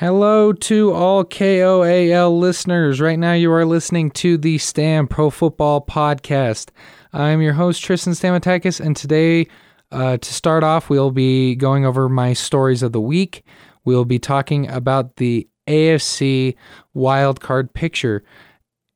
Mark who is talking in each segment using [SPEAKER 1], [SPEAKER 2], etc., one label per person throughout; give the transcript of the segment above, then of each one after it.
[SPEAKER 1] Hello to all KOAL listeners. Right now, you are listening to the Stam Pro Football Podcast. I'm your host, Tristan Stamatakis, and today, uh, to start off, we'll be going over my stories of the week. We'll be talking about the AFC wildcard picture.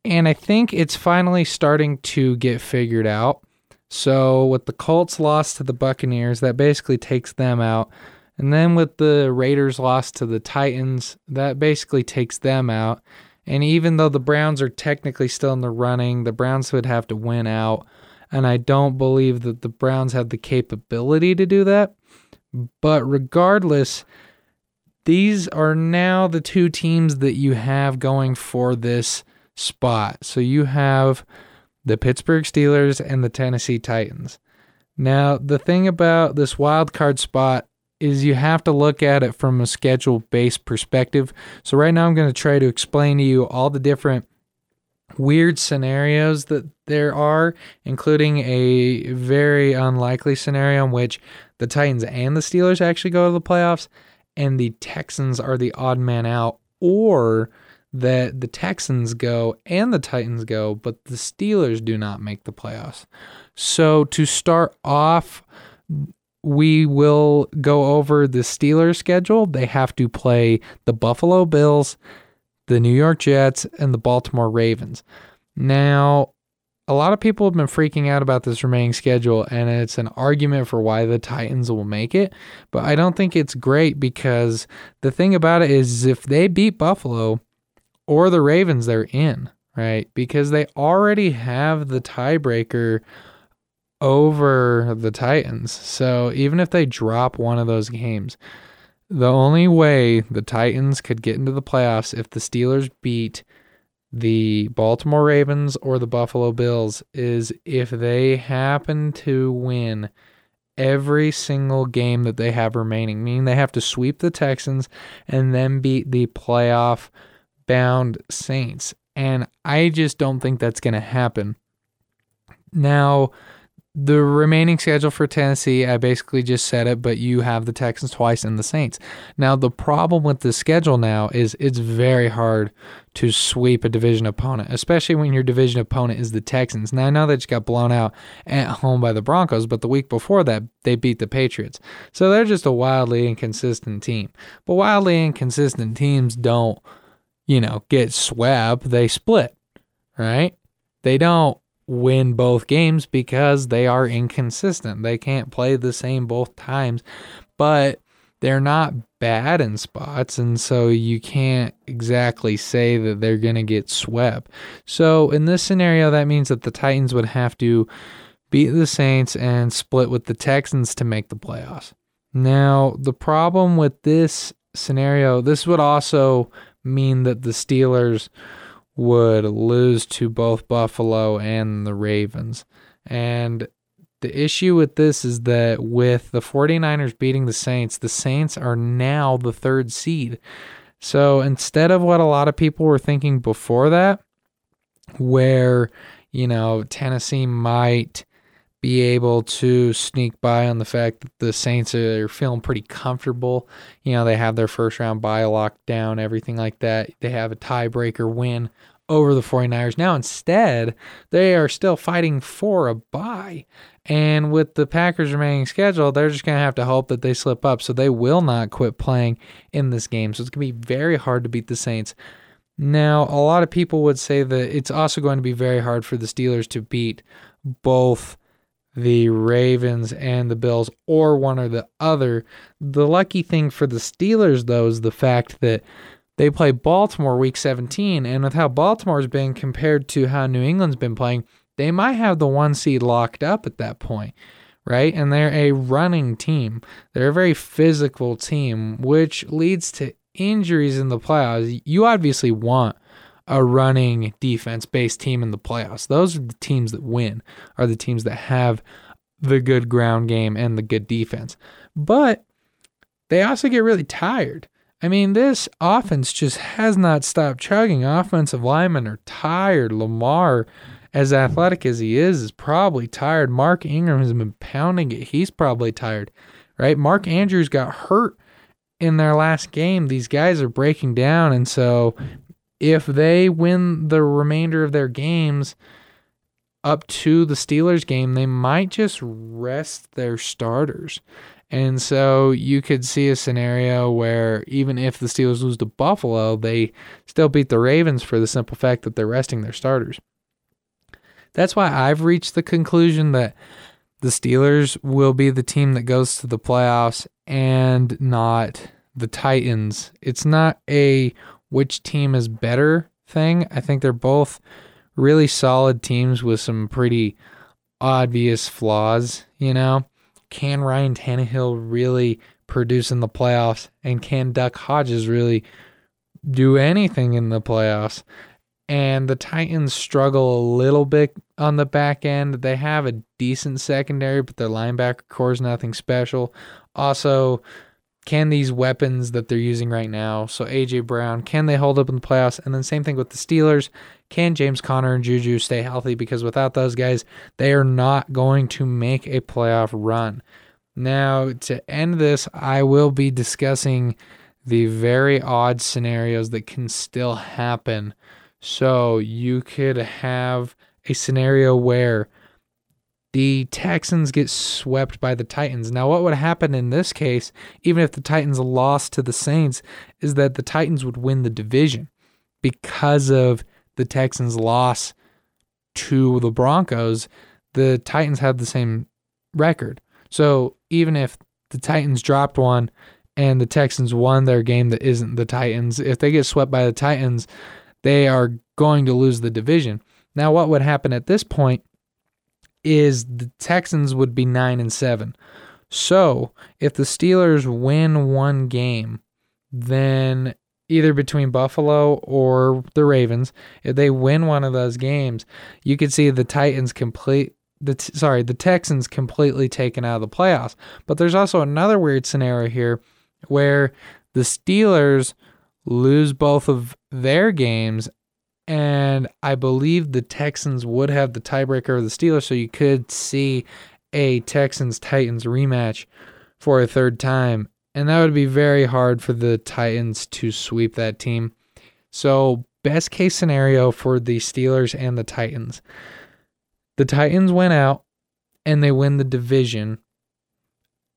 [SPEAKER 1] And I think it's finally starting to get figured out. So, with the Colts loss to the Buccaneers, that basically takes them out. And then with the Raiders loss to the Titans, that basically takes them out. And even though the Browns are technically still in the running, the Browns would have to win out. And I don't believe that the Browns have the capability to do that. But regardless, these are now the two teams that you have going for this spot. So you have the Pittsburgh Steelers and the Tennessee Titans. Now, the thing about this wild card spot is you have to look at it from a schedule based perspective. So, right now, I'm going to try to explain to you all the different weird scenarios that there are, including a very unlikely scenario in which the Titans and the Steelers actually go to the playoffs, and the Texans are the odd man out, or that the Texans go and the Titans go, but the Steelers do not make the playoffs. So, to start off, we will go over the Steelers schedule. They have to play the Buffalo Bills, the New York Jets, and the Baltimore Ravens. Now, a lot of people have been freaking out about this remaining schedule, and it's an argument for why the Titans will make it. But I don't think it's great because the thing about it is if they beat Buffalo or the Ravens, they're in, right? Because they already have the tiebreaker over the Titans. So even if they drop one of those games, the only way the Titans could get into the playoffs if the Steelers beat the Baltimore Ravens or the Buffalo Bills is if they happen to win every single game that they have remaining, meaning they have to sweep the Texans and then beat the playoff bound Saints. And I just don't think that's going to happen. Now, the remaining schedule for Tennessee, I basically just said it, but you have the Texans twice and the Saints. Now, the problem with the schedule now is it's very hard to sweep a division opponent, especially when your division opponent is the Texans. Now, I know they just got blown out at home by the Broncos, but the week before that, they beat the Patriots. So they're just a wildly inconsistent team. But wildly inconsistent teams don't, you know, get swept, they split, right? They don't win both games because they are inconsistent. They can't play the same both times, but they're not bad in spots. And so you can't exactly say that they're going to get swept. So in this scenario, that means that the Titans would have to beat the Saints and split with the Texans to make the playoffs. Now, the problem with this scenario, this would also mean that the Steelers would lose to both Buffalo and the Ravens. And the issue with this is that with the 49ers beating the Saints, the Saints are now the third seed. So instead of what a lot of people were thinking before that, where, you know, Tennessee might be able to sneak by on the fact that the Saints are feeling pretty comfortable. You know, they have their first round bye locked down, everything like that. They have a tiebreaker win over the 49ers. Now, instead, they are still fighting for a bye. And with the Packers remaining schedule, they're just going to have to hope that they slip up. So they will not quit playing in this game. So it's going to be very hard to beat the Saints. Now, a lot of people would say that it's also going to be very hard for the Steelers to beat both the Ravens and the Bills or one or the other. The lucky thing for the Steelers, though, is the fact that they play Baltimore week 17, and with how Baltimore's been compared to how New England's been playing, they might have the one seed locked up at that point, right? And they're a running team. They're a very physical team, which leads to injuries in the playoffs. You obviously want a running defense based team in the playoffs. Those are the teams that win, are the teams that have the good ground game and the good defense. But they also get really tired. I mean, this offense just has not stopped chugging. Offensive linemen are tired. Lamar, as athletic as he is, is probably tired. Mark Ingram has been pounding it. He's probably tired, right? Mark Andrews got hurt in their last game, these guys are breaking down. And so if they win the remainder of their games up to the Steelers game, they might just rest their starters. And so you could see a scenario where even if the Steelers lose to Buffalo, they still beat the Ravens for the simple fact that they're resting their starters. That's why I've reached the conclusion that the Steelers will be the team that goes to the playoffs and not the Titans. It's not a which team is better thing. I think they're both really solid teams with some pretty obvious flaws, you know. Can Ryan Tannehill really produce in the playoffs? And can Duck Hodges really do anything in the playoffs? And the Titans struggle a little bit on the back end. They have a decent secondary, but their linebacker core is nothing special. Also, can these weapons that they're using right now, so AJ Brown, can they hold up in the playoffs? And then same thing with the Steelers. Can James Conner and Juju stay healthy? Because without those guys, they are not going to make a playoff run. Now, to end this, I will be discussing the very odd scenarios that can still happen. So you could have a scenario where the Texans get swept by the Titans. Now, what would happen in this case, even if the Titans lost to the Saints, is that the Titans would win the division because of the Texans' loss to the Broncos. The Titans have the same record. So even if the Titans dropped one and the Texans won their game that isn't the Titans, if they get swept by the Titans, they are going to lose the division. Now, what would happen at this point is the Texans would be 9 and 7. So, if the Steelers win one game, then either between Buffalo or the Ravens, if they win one of those games, you could see the Titans complete the sorry, the Texans completely taken out of the playoffs. But there's also another weird scenario here where the Steelers lose both of their games and I believe the Texans would have the tiebreaker of the Steelers, so you could see a Texans Titans rematch for a third time, and that would be very hard for the Titans to sweep that team. So, best case scenario for the Steelers and the Titans the Titans went out and they win the division.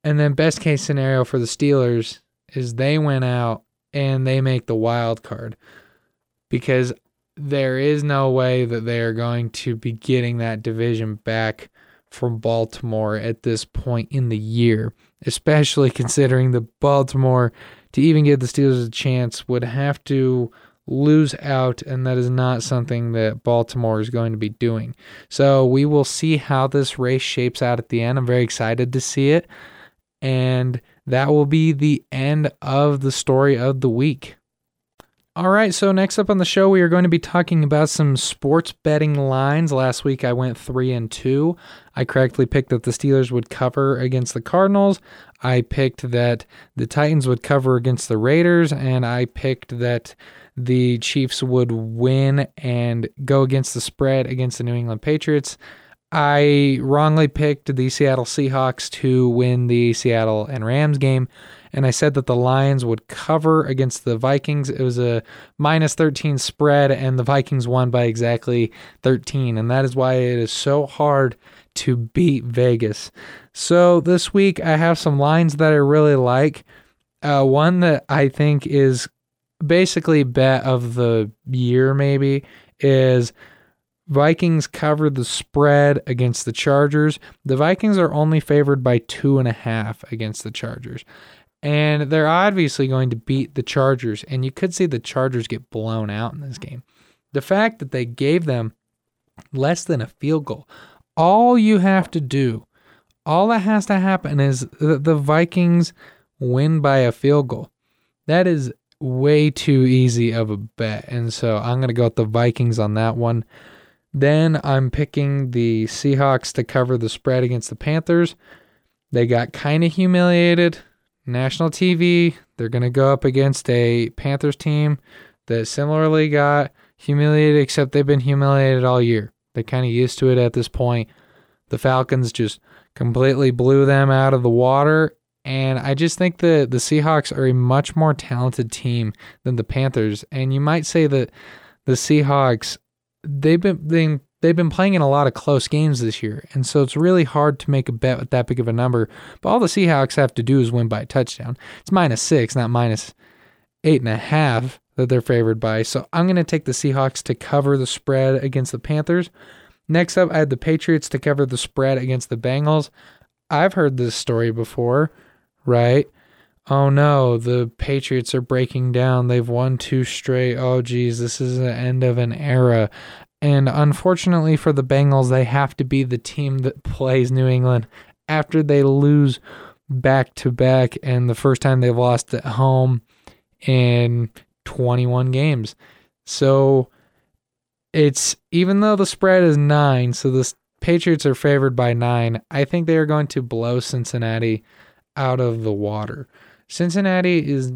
[SPEAKER 1] And then, best case scenario for the Steelers is they went out and they make the wild card because there is no way that they are going to be getting that division back from Baltimore at this point in the year, especially considering the Baltimore to even give the Steelers a chance would have to lose out, and that is not something that Baltimore is going to be doing. So we will see how this race shapes out at the end. I'm very excited to see it. And that will be the end of the story of the week. All right, so next up on the show, we are going to be talking about some sports betting lines. Last week, I went three and two. I correctly picked that the Steelers would cover against the Cardinals. I picked that the Titans would cover against the Raiders, and I picked that the Chiefs would win and go against the spread against the New England Patriots. I wrongly picked the Seattle Seahawks to win the Seattle and Rams game and I said that the Lions would cover against the Vikings. It was a minus 13 spread, and the Vikings won by exactly 13. And that is why it is so hard to beat Vegas. So this week, I have some lines that I really like. Uh, one that I think is basically bet of the year, maybe, is Vikings cover the spread against the Chargers. The Vikings are only favored by two and a half against the Chargers. And they're obviously going to beat the Chargers, and you could see the Chargers get blown out in this game. The fact that they gave them less than a field goal, all you have to do, all that has to happen is the Vikings win by a field goal. That is way too easy of a bet. And so I'm going to go with the Vikings on that one. Then I'm picking the Seahawks to cover the spread against the Panthers. They got kind of humiliated national TV. They're going to go up against a Panthers team that similarly got humiliated, except they've been humiliated all year. They're kind of used to it at this point. The Falcons just completely blew them out of the water, And I just think that the Seahawks are a much more talented team than the Panthers. And you might say that the Seahawks, they've been they've been playing in a lot of close games this year. And so it's really hard to make a bet with that big of a number. But all the Seahawks have to do is win by a touchdown. It's minus six, not minus eight and a half that they're favored by. So I'm going to take the Seahawks to cover the spread against the Panthers. Next up, I had the Patriots to cover the spread against the Bengals. I've heard this story before, right? Oh no, the Patriots are breaking down. They've won two straight. Oh geez, this is the end of an era. And unfortunately for the Bengals, they have to be the team that plays New England after they lose back to back and the first time they've lost at home in 21 games. So it's even though the spread is nine, so the Patriots are favored by nine, I think they are going to blow Cincinnati out of the water. Cincinnati is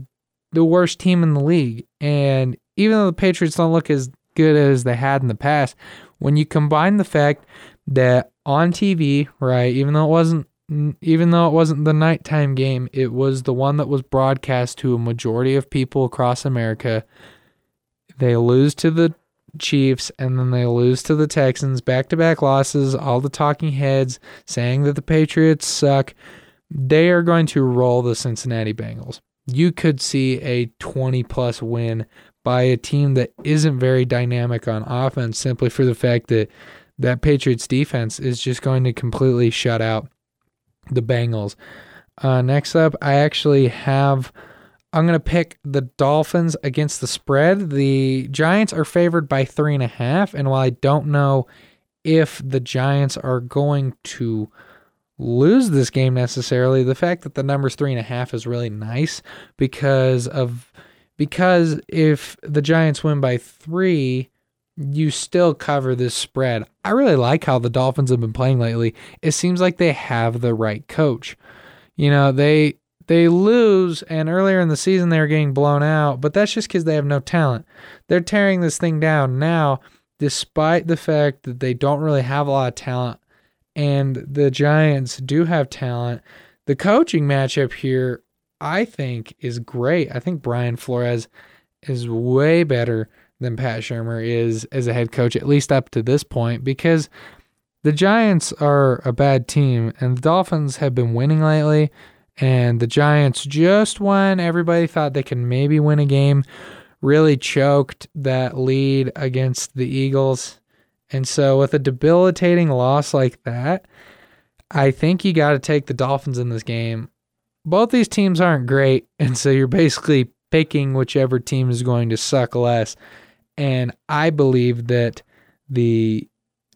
[SPEAKER 1] the worst team in the league. And even though the Patriots don't look as good as they had in the past, when you combine the fact that on TV, right, even though it wasn't even though it wasn't the nighttime game, it was the one that was broadcast to a majority of people across America. They lose to the Chiefs and then they lose to the Texans, back to back losses, all the talking heads saying that the Patriots suck. They are going to roll the Cincinnati Bengals. You could see a 20 plus win by a team that isn't very dynamic on offense simply for the fact that that Patriots defense is just going to completely shut out the Bengals. Uh, next up, I actually have. I'm going to pick the Dolphins against the spread. The Giants are favored by three and a half. And while I don't know if the Giants are going to lose this game necessarily, the fact that the number's three and a half is really nice because of because if the Giants win by three, you still cover this spread. I really like how the Dolphins have been playing lately. It seems like they have the right coach. You know, they they lose and earlier in the season they were getting blown out, but that's just cuz they have no talent. They're tearing this thing down now despite the fact that they don't really have a lot of talent and the Giants do have talent. The coaching matchup here I think is great. I think Brian Flores is way better than Pat Shurmur is as a head coach, at least up to this point, because the Giants are a bad team and the Dolphins have been winning lately. And the Giants, just won. everybody thought they could maybe win a game, really choked that lead against the Eagles. And so, with a debilitating loss like that, I think you got to take the Dolphins in this game. Both these teams aren't great. And so, you're basically picking whichever team is going to suck less. And I believe that the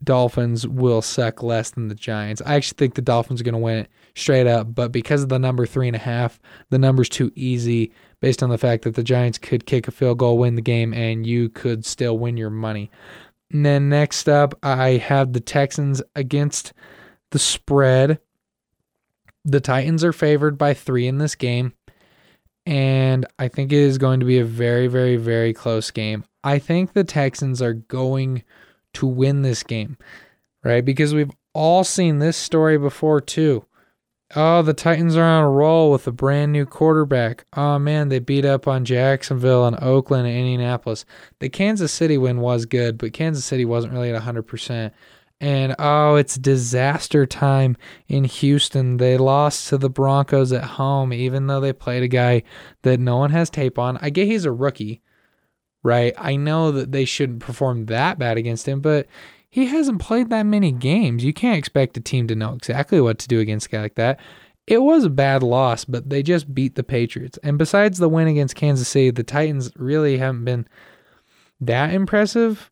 [SPEAKER 1] Dolphins will suck less than the Giants. I actually think the Dolphins are going to win it straight up, but because of the number three and a half, the number's too easy based on the fact that the Giants could kick a field goal, win the game, and you could still win your money. And then next up, I have the Texans against the spread. The Titans are favored by three in this game. And I think it is going to be a very, very, very close game. I think the Texans are going to win this game, right? Because we've all seen this story before too. Oh, the Titans are on a roll with a brand new quarterback. Oh man, they beat up on Jacksonville and Oakland and Indianapolis. The Kansas City win was good, but Kansas City wasn't really at 100%. And oh, it's disaster time in Houston. They lost to the Broncos at home, even though they played a guy that no one has tape on. I get he's a rookie, right? I know that they shouldn't perform that bad against him, but he hasn't played that many games. You can't expect a team to know exactly what to do against a guy like that. It was a bad loss, but they just beat the Patriots. And besides the win against Kansas City, the Titans really haven't been that impressive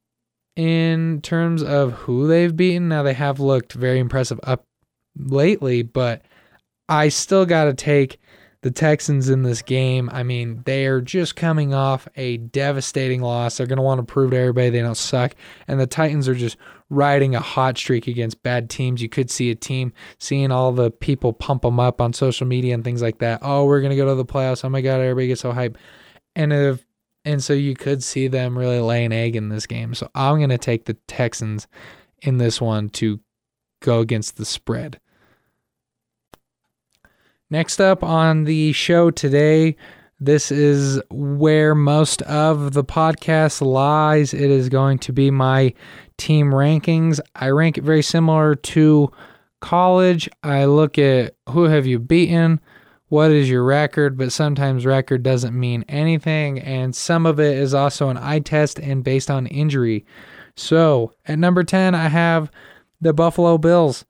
[SPEAKER 1] in terms of who they've beaten. Now they have looked very impressive up lately, but I still got to take the Texans in this game, I mean, they are just coming off a devastating loss. They're going to want to prove to everybody they don't suck. And the Titans are just riding a hot streak against bad teams. You could see a team seeing all the people pump them up on social media and things like that. Oh, we're going to go to the playoffs. Oh my God, everybody gets so hyped. And if and so you could see them really lay an egg in this game. So I'm going to take the Texans in this one to go against the spread. Next up on the show today, this is where most of the podcast lies. It is going to be my team rankings. I rank it very similar to college. I look at who have you beaten, what is your record, but sometimes record doesn't mean anything, and some of it is also an eye test and based on injury. So at number 10, I have the Buffalo Bills.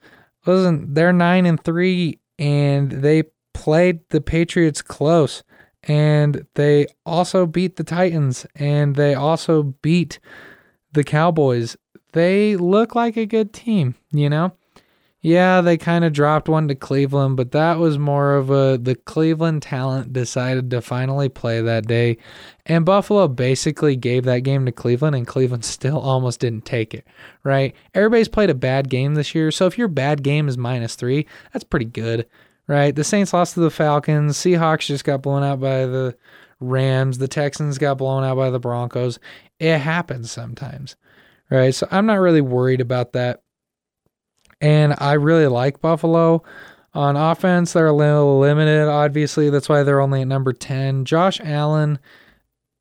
[SPEAKER 1] Listen, they're 9 and 3, and they played the Patriots close. And they also beat the Titans, and they also beat the Cowboys. They look like a good team, you know? Yeah, they kind of dropped one to Cleveland, but that was more of a the Cleveland talent decided to finally play that day. And Buffalo basically gave that game to Cleveland, and Cleveland still almost didn't take it, right? Everybody's played a bad game this year, so if your bad game is minus three, that's pretty good, right? The Saints lost to the Falcons, Seahawks just got blown out by the Rams, the Texans got blown out by the Broncos. It happens sometimes, right? So I'm not really worried about that. And I really like Buffalo. On offense, they're a little limited, obviously. That's why they're only at number 10. Josh Allen,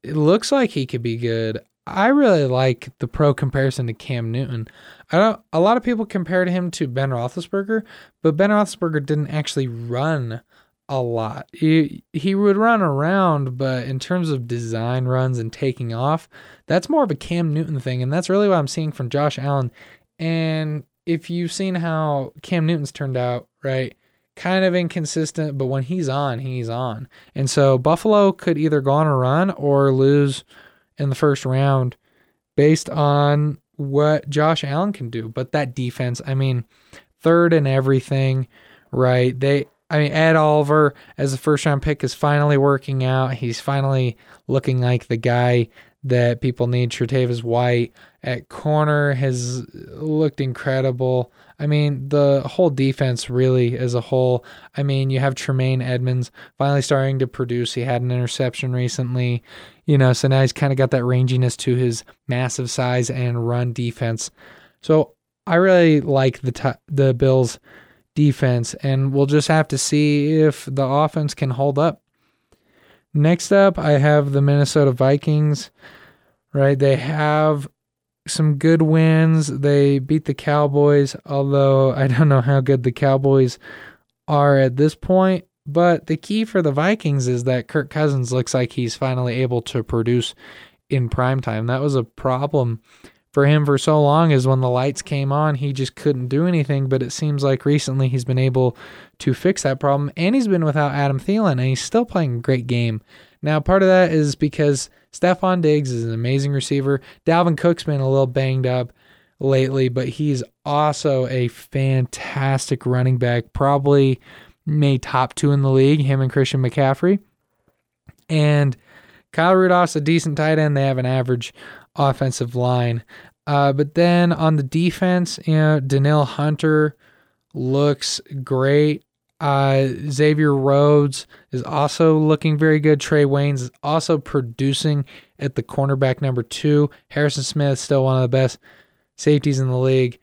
[SPEAKER 1] it looks like he could be good. I really like the pro comparison to Cam Newton. I don't. A lot of people compared him to Ben Roethlisberger, but Ben Roethlisberger didn't actually run a lot. He he would run around, but in terms of design runs and taking off, that's more of a Cam Newton thing, and that's really what I'm seeing from Josh Allen. And if you've seen how Cam Newton's turned out, right? Kind of inconsistent, but when he's on, he's on. And so Buffalo could either go on a run or lose in the first round based on what Josh Allen can do. But that defense, I mean, third in everything, right? They I mean, Ed Oliver as a first round pick is finally working out. He's finally looking like the guy that people need. Tre'Davious White at corner has looked incredible. I mean, the whole defense really as a whole. I mean, you have Tremaine Edmunds finally starting to produce. He had an interception recently, you know, so now he's kind of got that ranginess to his massive size and run defense. So I really like the t- the Bills defense, and we'll just have to see if the offense can hold up. Next up, I have the Minnesota Vikings. Right, they have some good wins. They beat the Cowboys, although I don't know how good the Cowboys are at this point. But the key for the Vikings is that Kirk Cousins looks like he's finally able to produce in prime time. That was a problem for him for so long is when the lights came on, he just couldn't do anything. But it seems like recently he's been able to fix that problem. And he's been without Adam Thielen, and he's still playing a great game. Now, part of that is because Stefon Diggs is an amazing receiver. Dalvin Cook's been a little banged up lately, but he's also a fantastic running back, probably made top two in the league, him and Christian McCaffrey. And Kyle Rudolph's a decent tight end. They have an average offensive line. Uh, but then on the defense, you know, Danielle Hunter looks great. Uh, Xavier Rhodes is also looking very good. Trae Waynes is also producing at the cornerback number two. Harrison Smith still one of the best safeties in the league.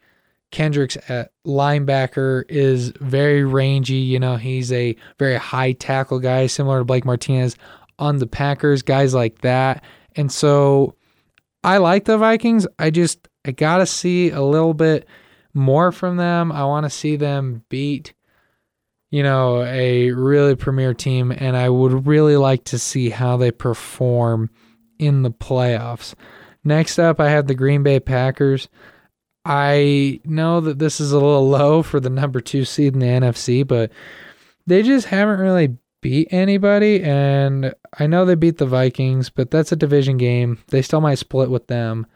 [SPEAKER 1] Kendricks at linebacker is very rangy. You know, he's a very high tackle guy, similar to Blake Martinez on the Packers, guys like that. And so I like the Vikings. I just I gotta see a little bit more from them. I want to see them beat, you know, a really premier team, and I would really like to see how they perform in the playoffs. Next up, I have the Green Bay Packers. I know that this is a little low for the number two seed in the NFC, but they just haven't really beat anybody. And I know they beat the Vikings, but that's a division game. They still might split with them.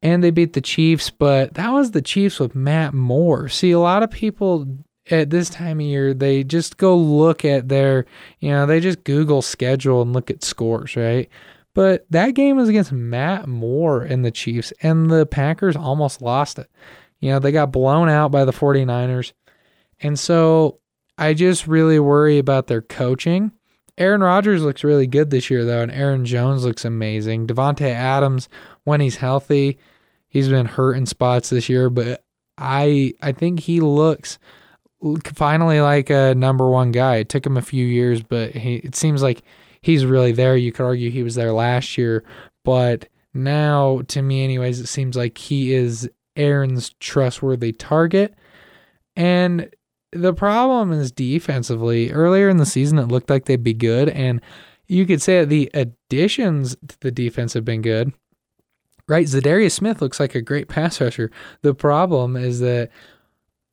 [SPEAKER 1] And they beat the Chiefs, but that was the Chiefs with Matt Moore. See, a lot of people at this time of year, they just go look at their, you know, they just Google schedule and look at scores, right? But that game was against Matt Moore and the Chiefs, and the Packers almost lost it. You know, they got blown out by the 49ers. And so I just really worry about their coaching. Aaron Rodgers looks really good this year, though, and Aaron Jones looks amazing. Davante Adams, when he's healthy, he's been hurt in spots this year, but I I think he looks finally like a number one guy. It took him a few years, but he, it seems like he's really there. You could argue he was there last year, but now, to me, anyways, it seems like he is Aaron's trustworthy target. And the problem is defensively. Earlier in the season, it looked like they'd be good, and you could say that the additions to the defense have been good. Right, Za'Darius Smith looks like a great pass rusher. The problem is that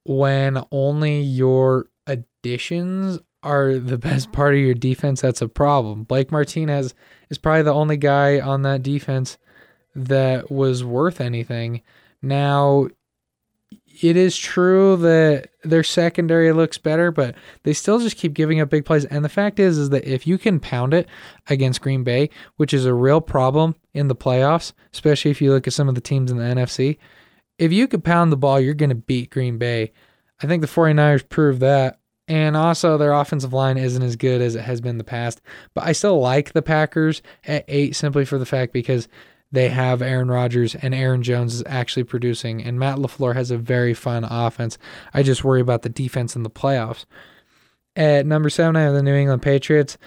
[SPEAKER 1] when only your additions are the best part of your defense, that's a problem. Blake Martinez is probably the only guy on that defense that was worth anything. Now, it is true that their secondary looks better, but they still just keep giving up big plays. And the fact is, is that if you can pound it against Green Bay, which is a real problem in the playoffs, especially if you look at some of the teams in the NFC, if you could pound the ball, you're going to beat Green Bay. I think the 49ers proved that. And also, their offensive line isn't as good as it has been in the past. But I still like the Packers at eight simply for the fact because they have Aaron Rodgers and Aaron Jones is actually producing. And Matt LaFleur has a very fun offense. I just worry about the defense in the playoffs. At number seven, I have the New England Patriots.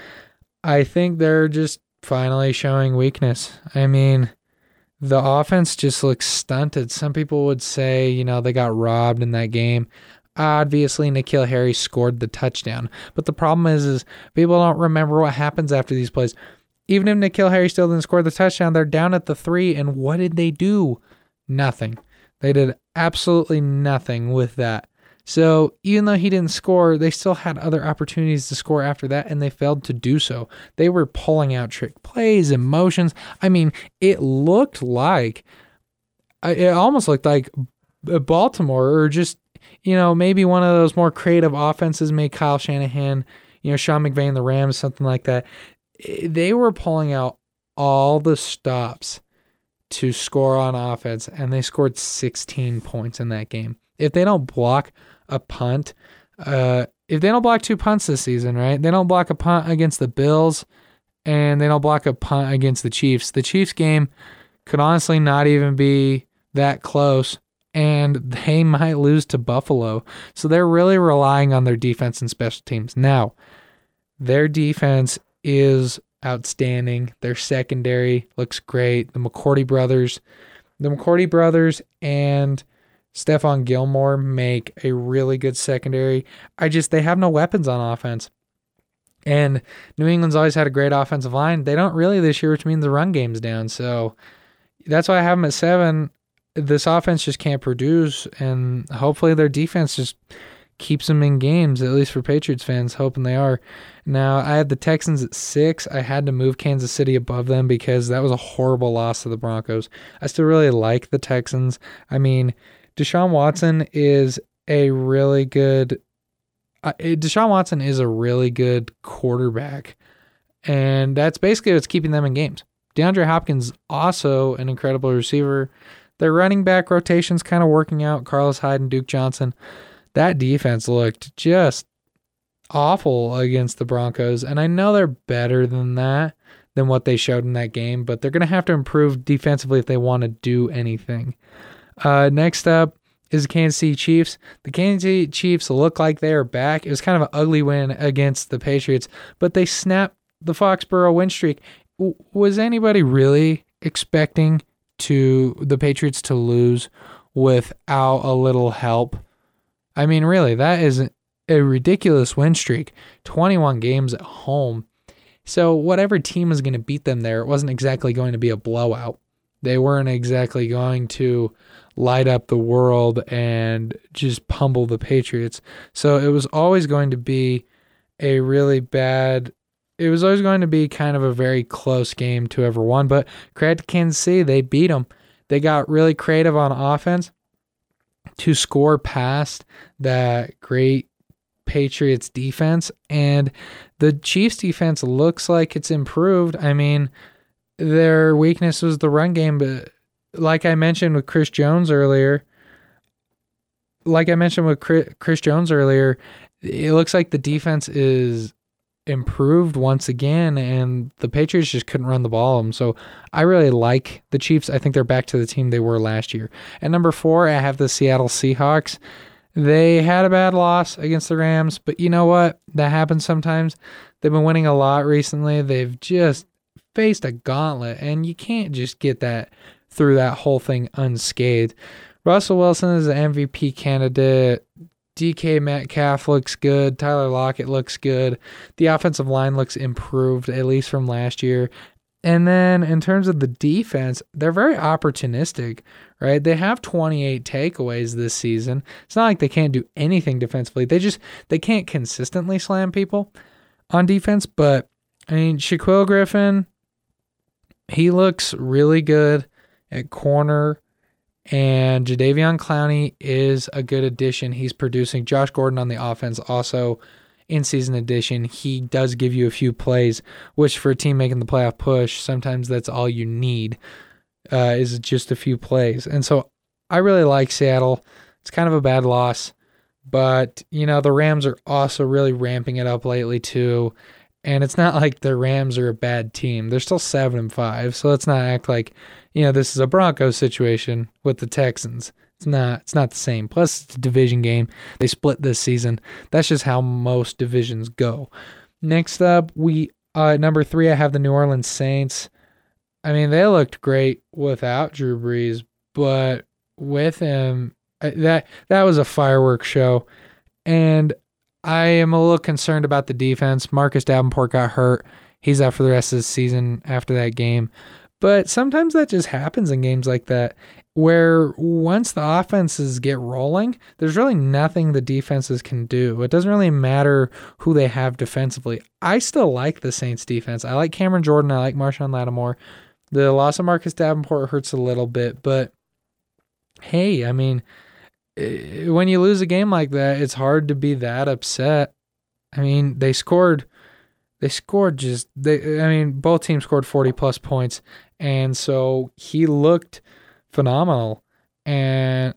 [SPEAKER 1] I think they're just finally showing weakness. I mean, the offense just looks stunted. Some people would say, you know, they got robbed in that game. Obviously, N'Keal Harry scored the touchdown, but the problem is, is people don't remember what happens after these plays. Even if N'Keal Harry still didn't score the touchdown, they're down at the three, and what did they do? Nothing. They did absolutely nothing with that. So even though he didn't score, they still had other opportunities to score after that, and they failed to do so. They were pulling out trick plays and motions. I mean, it looked like, it almost looked like Baltimore, or just you know maybe one of those more creative offenses, made Kyle Shanahan, you know Sean McVay and the Rams, something like that. They were pulling out all the stops to score on offense, and they scored 16 points in that game. If they don't block a punt. Uh, if they don't block two punts this season, right? They don't block a punt against the Bills, and they don't block a punt against the Chiefs. The Chiefs game could honestly not even be that close, and they might lose to Buffalo. So they're really relying on their defense and special teams. Now, their defense is outstanding. Their secondary looks great. The McCourty brothers, the McCourty brothers, and Stephon Gilmore make a really good secondary. I just they have no weapons on offense. And New England's always had a great offensive line. They don't really this year, which means the run game's down. So that's why I have them at seven. This offense just can't produce, and hopefully their defense just keeps them in games, at least for Patriots fans, hoping they are. Now, I had the Texans at six. I had to move Kansas City above them because that was a horrible loss to the Broncos. I still really like the Texans. I mean, Deshaun Watson is a really good. Uh, Deshaun Watson is a really good quarterback, and that's basically what's keeping them in games. DeAndre Hopkins also an incredible receiver. Their running back rotation's kind of working out. Carlos Hyde and Duke Johnson. That defense looked just awful against the Broncos, and I know they're better than that than what they showed in that game, but they're going to have to improve defensively if they want to do anything. Uh, next up is the Kansas City Chiefs. The Kansas City Chiefs look like they are back. It was kind of an ugly win against the Patriots, but they snapped the Foxborough win streak. Was anybody really expecting to the Patriots to lose without a little help? I mean, really, that is a ridiculous win streak. 21 games at home. So whatever team was going to beat them there, it wasn't exactly going to be a blowout. They weren't exactly going to light up the world and just pummel the Patriots. So it was always going to be a really bad. It was always going to be kind of a very close game to ever won. But credit to Kansas City, they beat them. They got really creative on offense to score past that great Patriots defense. And the Chiefs defense looks like it's improved. I mean, their weakness was the run game, but like I mentioned with Chris Jones earlier, like I mentioned with Chris Jones earlier, it looks like the defense is improved once again, and the Patriots just couldn't run the ball them. So I really like the Chiefs. I think they're back to the team they were last year. At number four, I have the Seattle Seahawks. They had a bad loss against the Rams, but you know what? That happens sometimes. They've been winning a lot recently. They've just faced a gauntlet, and you can't just get that through that whole thing unscathed. Russell Wilson is an MVP candidate. DK Metcalf looks good. Tyler Lockett looks good. The offensive line looks improved, at least from last year. And then in terms of the defense, they're very opportunistic, right? They have 28 takeaways this season. It's not like they can't do anything defensively. They just they can't consistently slam people on defense, but I mean, Shaquill Griffin, he looks really good at corner. And Jadeveon Clowney is a good addition. He's producing. Josh Gordon on the offense also in season edition. He does give you a few plays, which for a team making the playoff push, sometimes that's all you need uh, is just a few plays. And so I really like Seattle. It's kind of a bad loss, but you know the Rams are also really ramping it up lately too. And it's not like the Rams are a bad team. They're still seven and five, so let's not act like you know this is a Broncos situation with the Texans. It's not. It's not the same. Plus, it's a division game. They split this season. That's just how most divisions go. Next up, we uh, number three. I have the New Orleans Saints. I mean, they looked great without Drew Brees, but with him, uh, that that was a fireworks show. And I am a little concerned about the defense. Marcus Davenport got hurt. He's out for the rest of the season after that game. But sometimes that just happens in games like that where once the offenses get rolling, there's really nothing the defenses can do. It doesn't really matter who they have defensively. I still like the Saints defense. I like Cameron Jordan. I like Marshon Lattimore. The loss of Marcus Davenport hurts a little bit, but hey, I mean, eh, when you lose a game like that, it's hard to be that upset. I mean, they scored they scored just they I mean, both teams scored 40 plus points and so he looked phenomenal. And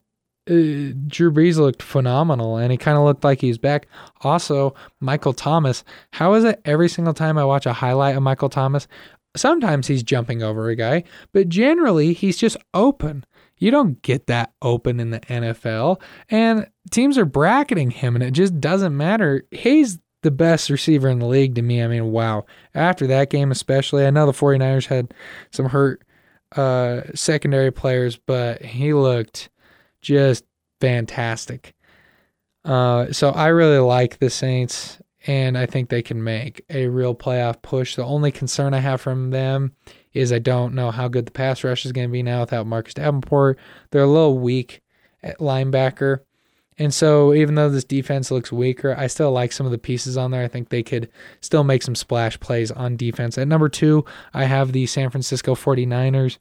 [SPEAKER 1] uh, Drew Brees looked phenomenal and he kind of looked like he's back. Also, Michael Thomas. How is it every single time I watch a highlight of Michael Thomas? Sometimes he's jumping over a guy, but generally he's just open. You don't get that open in the NFL. And teams are bracketing him, and it just doesn't matter. He's the best receiver in the league to me. I mean, wow. After that game, especially, I know the 49ers had some hurt uh, secondary players, but he looked just fantastic. Uh, so I really like the Saints, and I think they can make a real playoff push. The only concern I have from them is I don't know how good the pass rush is going to be now without Marcus Davenport. They're a little weak at linebacker. And so, even though this defense looks weaker, I still like some of the pieces on there. I think they could still make some splash plays on defense. At number two, I have the San Francisco 49ers.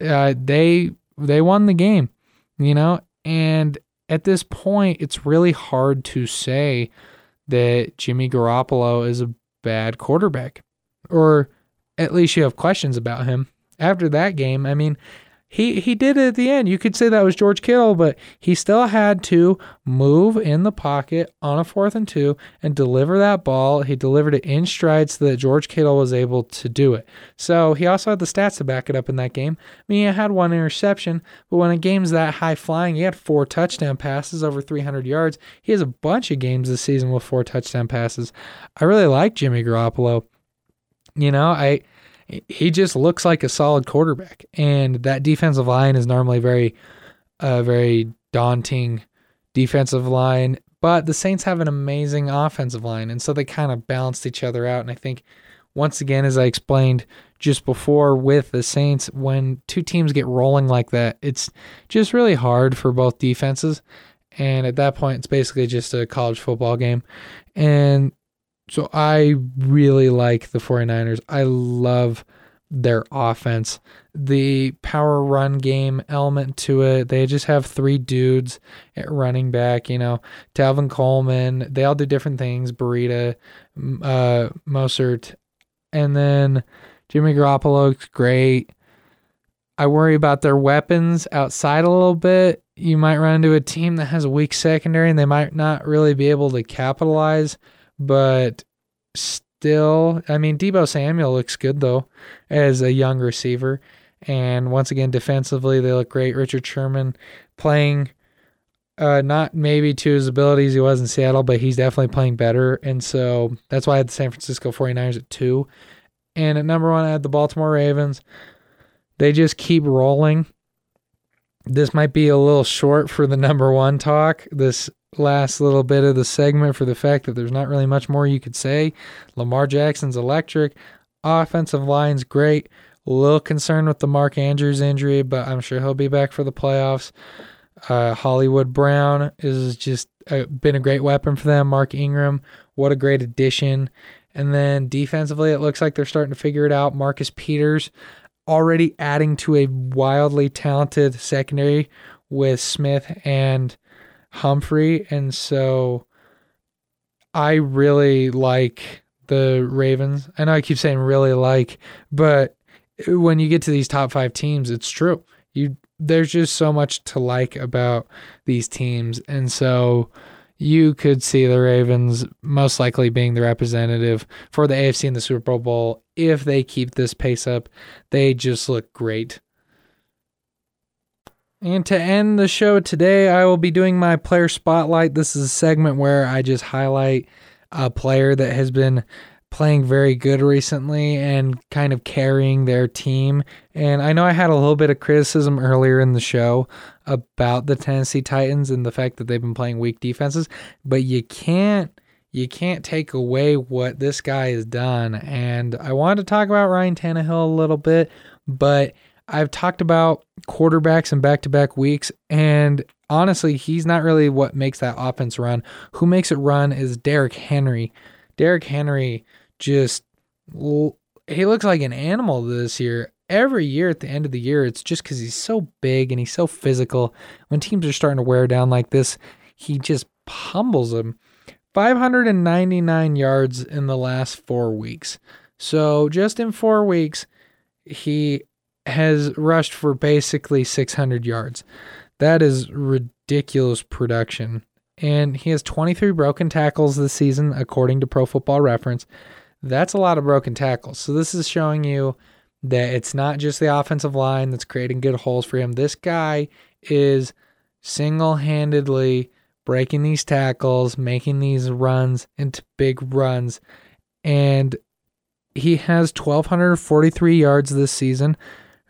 [SPEAKER 1] Uh, they they won the game, you know, and at this point, it's really hard to say that Jimmy Garoppolo is a bad quarterback, or at least you have questions about him. After that game, I mean, he he did it at the end. You could say that was George Kittle, but he still had to move in the pocket on a fourth and two and deliver that ball. He delivered it in stride so that George Kittle was able to do it. So he also had the stats to back it up in that game. I mean, he had one interception, but when a game's that high flying, he had four touchdown passes over 300 yards. He has a bunch of games this season with four touchdown passes. I really like Jimmy Garoppolo. You know, I he just looks like a solid quarterback. And that defensive line is normally very, uh, very daunting defensive line. But the Saints have an amazing offensive line. And so they kind of balanced each other out. And I think, once again, as I explained just before with the Saints, when two teams get rolling like that, it's just really hard for both defenses. And at that point, it's basically just a college football game. And so I really like the 49ers. I love their offense. The power run game element to it. They just have three dudes at running back, you know, Talvin Coleman. They all do different things. Breida, uh, Mostert. And then Jimmy Garoppolo's great. I worry about their weapons outside a little bit. You might run into a team that has a weak secondary and they might not really be able to capitalize but still, I mean, Deebo Samuel looks good though as a young receiver. And once again, defensively, they look great. Richard Sherman playing Uh, not maybe to his abilities he was in Seattle, but he's definitely playing better. And so that's why I had the San Francisco 49ers at two. And at number one, I had the Baltimore Ravens. They just keep rolling. This might be a little short for the number one talk, this last little bit of the segment, for the fact that there's not really much more you could say. Lamar Jackson's electric. Offensive line's great. A little concerned with the Mark Andrews injury, but I'm sure he'll be back for the playoffs. Uh, Hollywood Brown is just a, been a great weapon for them. Mark Ingram, what a great addition. And then defensively, it looks like they're starting to figure it out. Marcus Peters already adding to a wildly talented secondary with Smith and Humphrey. And so I really like the Ravens. I know I keep saying really like, but when you get to these top five teams, it's true. You there's just so much to like about these teams. And so you could see the Ravens most likely being the representative for the AFC in the Super Bowl if they keep this pace up. They just look great. And to end the show today, I will be doing my player spotlight. This is a segment where I just highlight a player that has been playing very good recently and kind of carrying their team. And I know I had a little bit of criticism earlier in the show about the Tennessee Titans and the fact that they've been playing weak defenses, but you can't you can't take away what this guy has done. And I wanted to talk about Ryan Tannehill a little bit, but I've talked about quarterbacks in back to back weeks, and honestly, he's not really what makes that offense run. Who makes it run is Derrick Henry. Derrick Henry just he looks like an animal this year. Every year at the end of the year, it's just because he's so big and he's so physical. When teams are starting to wear down like this, he just pummels them. 599 yards in the last four weeks. So just in four weeks, he has rushed for basically 600 yards. That is ridiculous production. And he has 23 broken tackles this season, according to Pro Football Reference. That's a lot of broken tackles. So this is showing you that it's not just the offensive line that's creating good holes for him. This guy is single handedly breaking these tackles, making these runs into big runs. And he has 1,243 yards this season,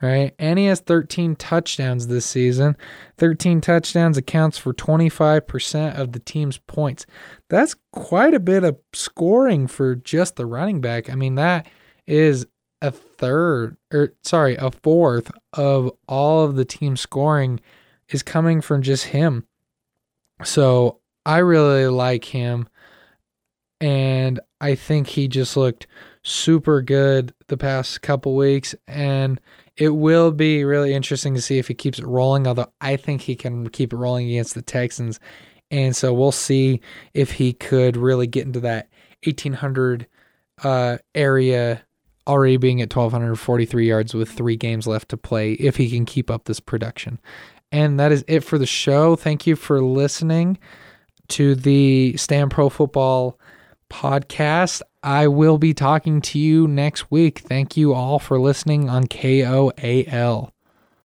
[SPEAKER 1] right? And he has 13 touchdowns this season. 13 touchdowns accounts for 25% of the team's points. That's quite a bit of scoring for just the running back. I mean, that is a third, or sorry, a fourth of all of the team scoring is coming from just him. So I really like him. And I think he just looked super good the past couple weeks. And it will be really interesting to see if he keeps it rolling, although I think he can keep it rolling against the Texans. And so we'll see if he could really get into that 1800 uh, area already being at 1243 yards with three games left to play if he can keep up this production. And that is it for the show. Thank you for listening to the Stam Pro Football podcast. I will be talking to you next week. Thank you all for listening on KOAL.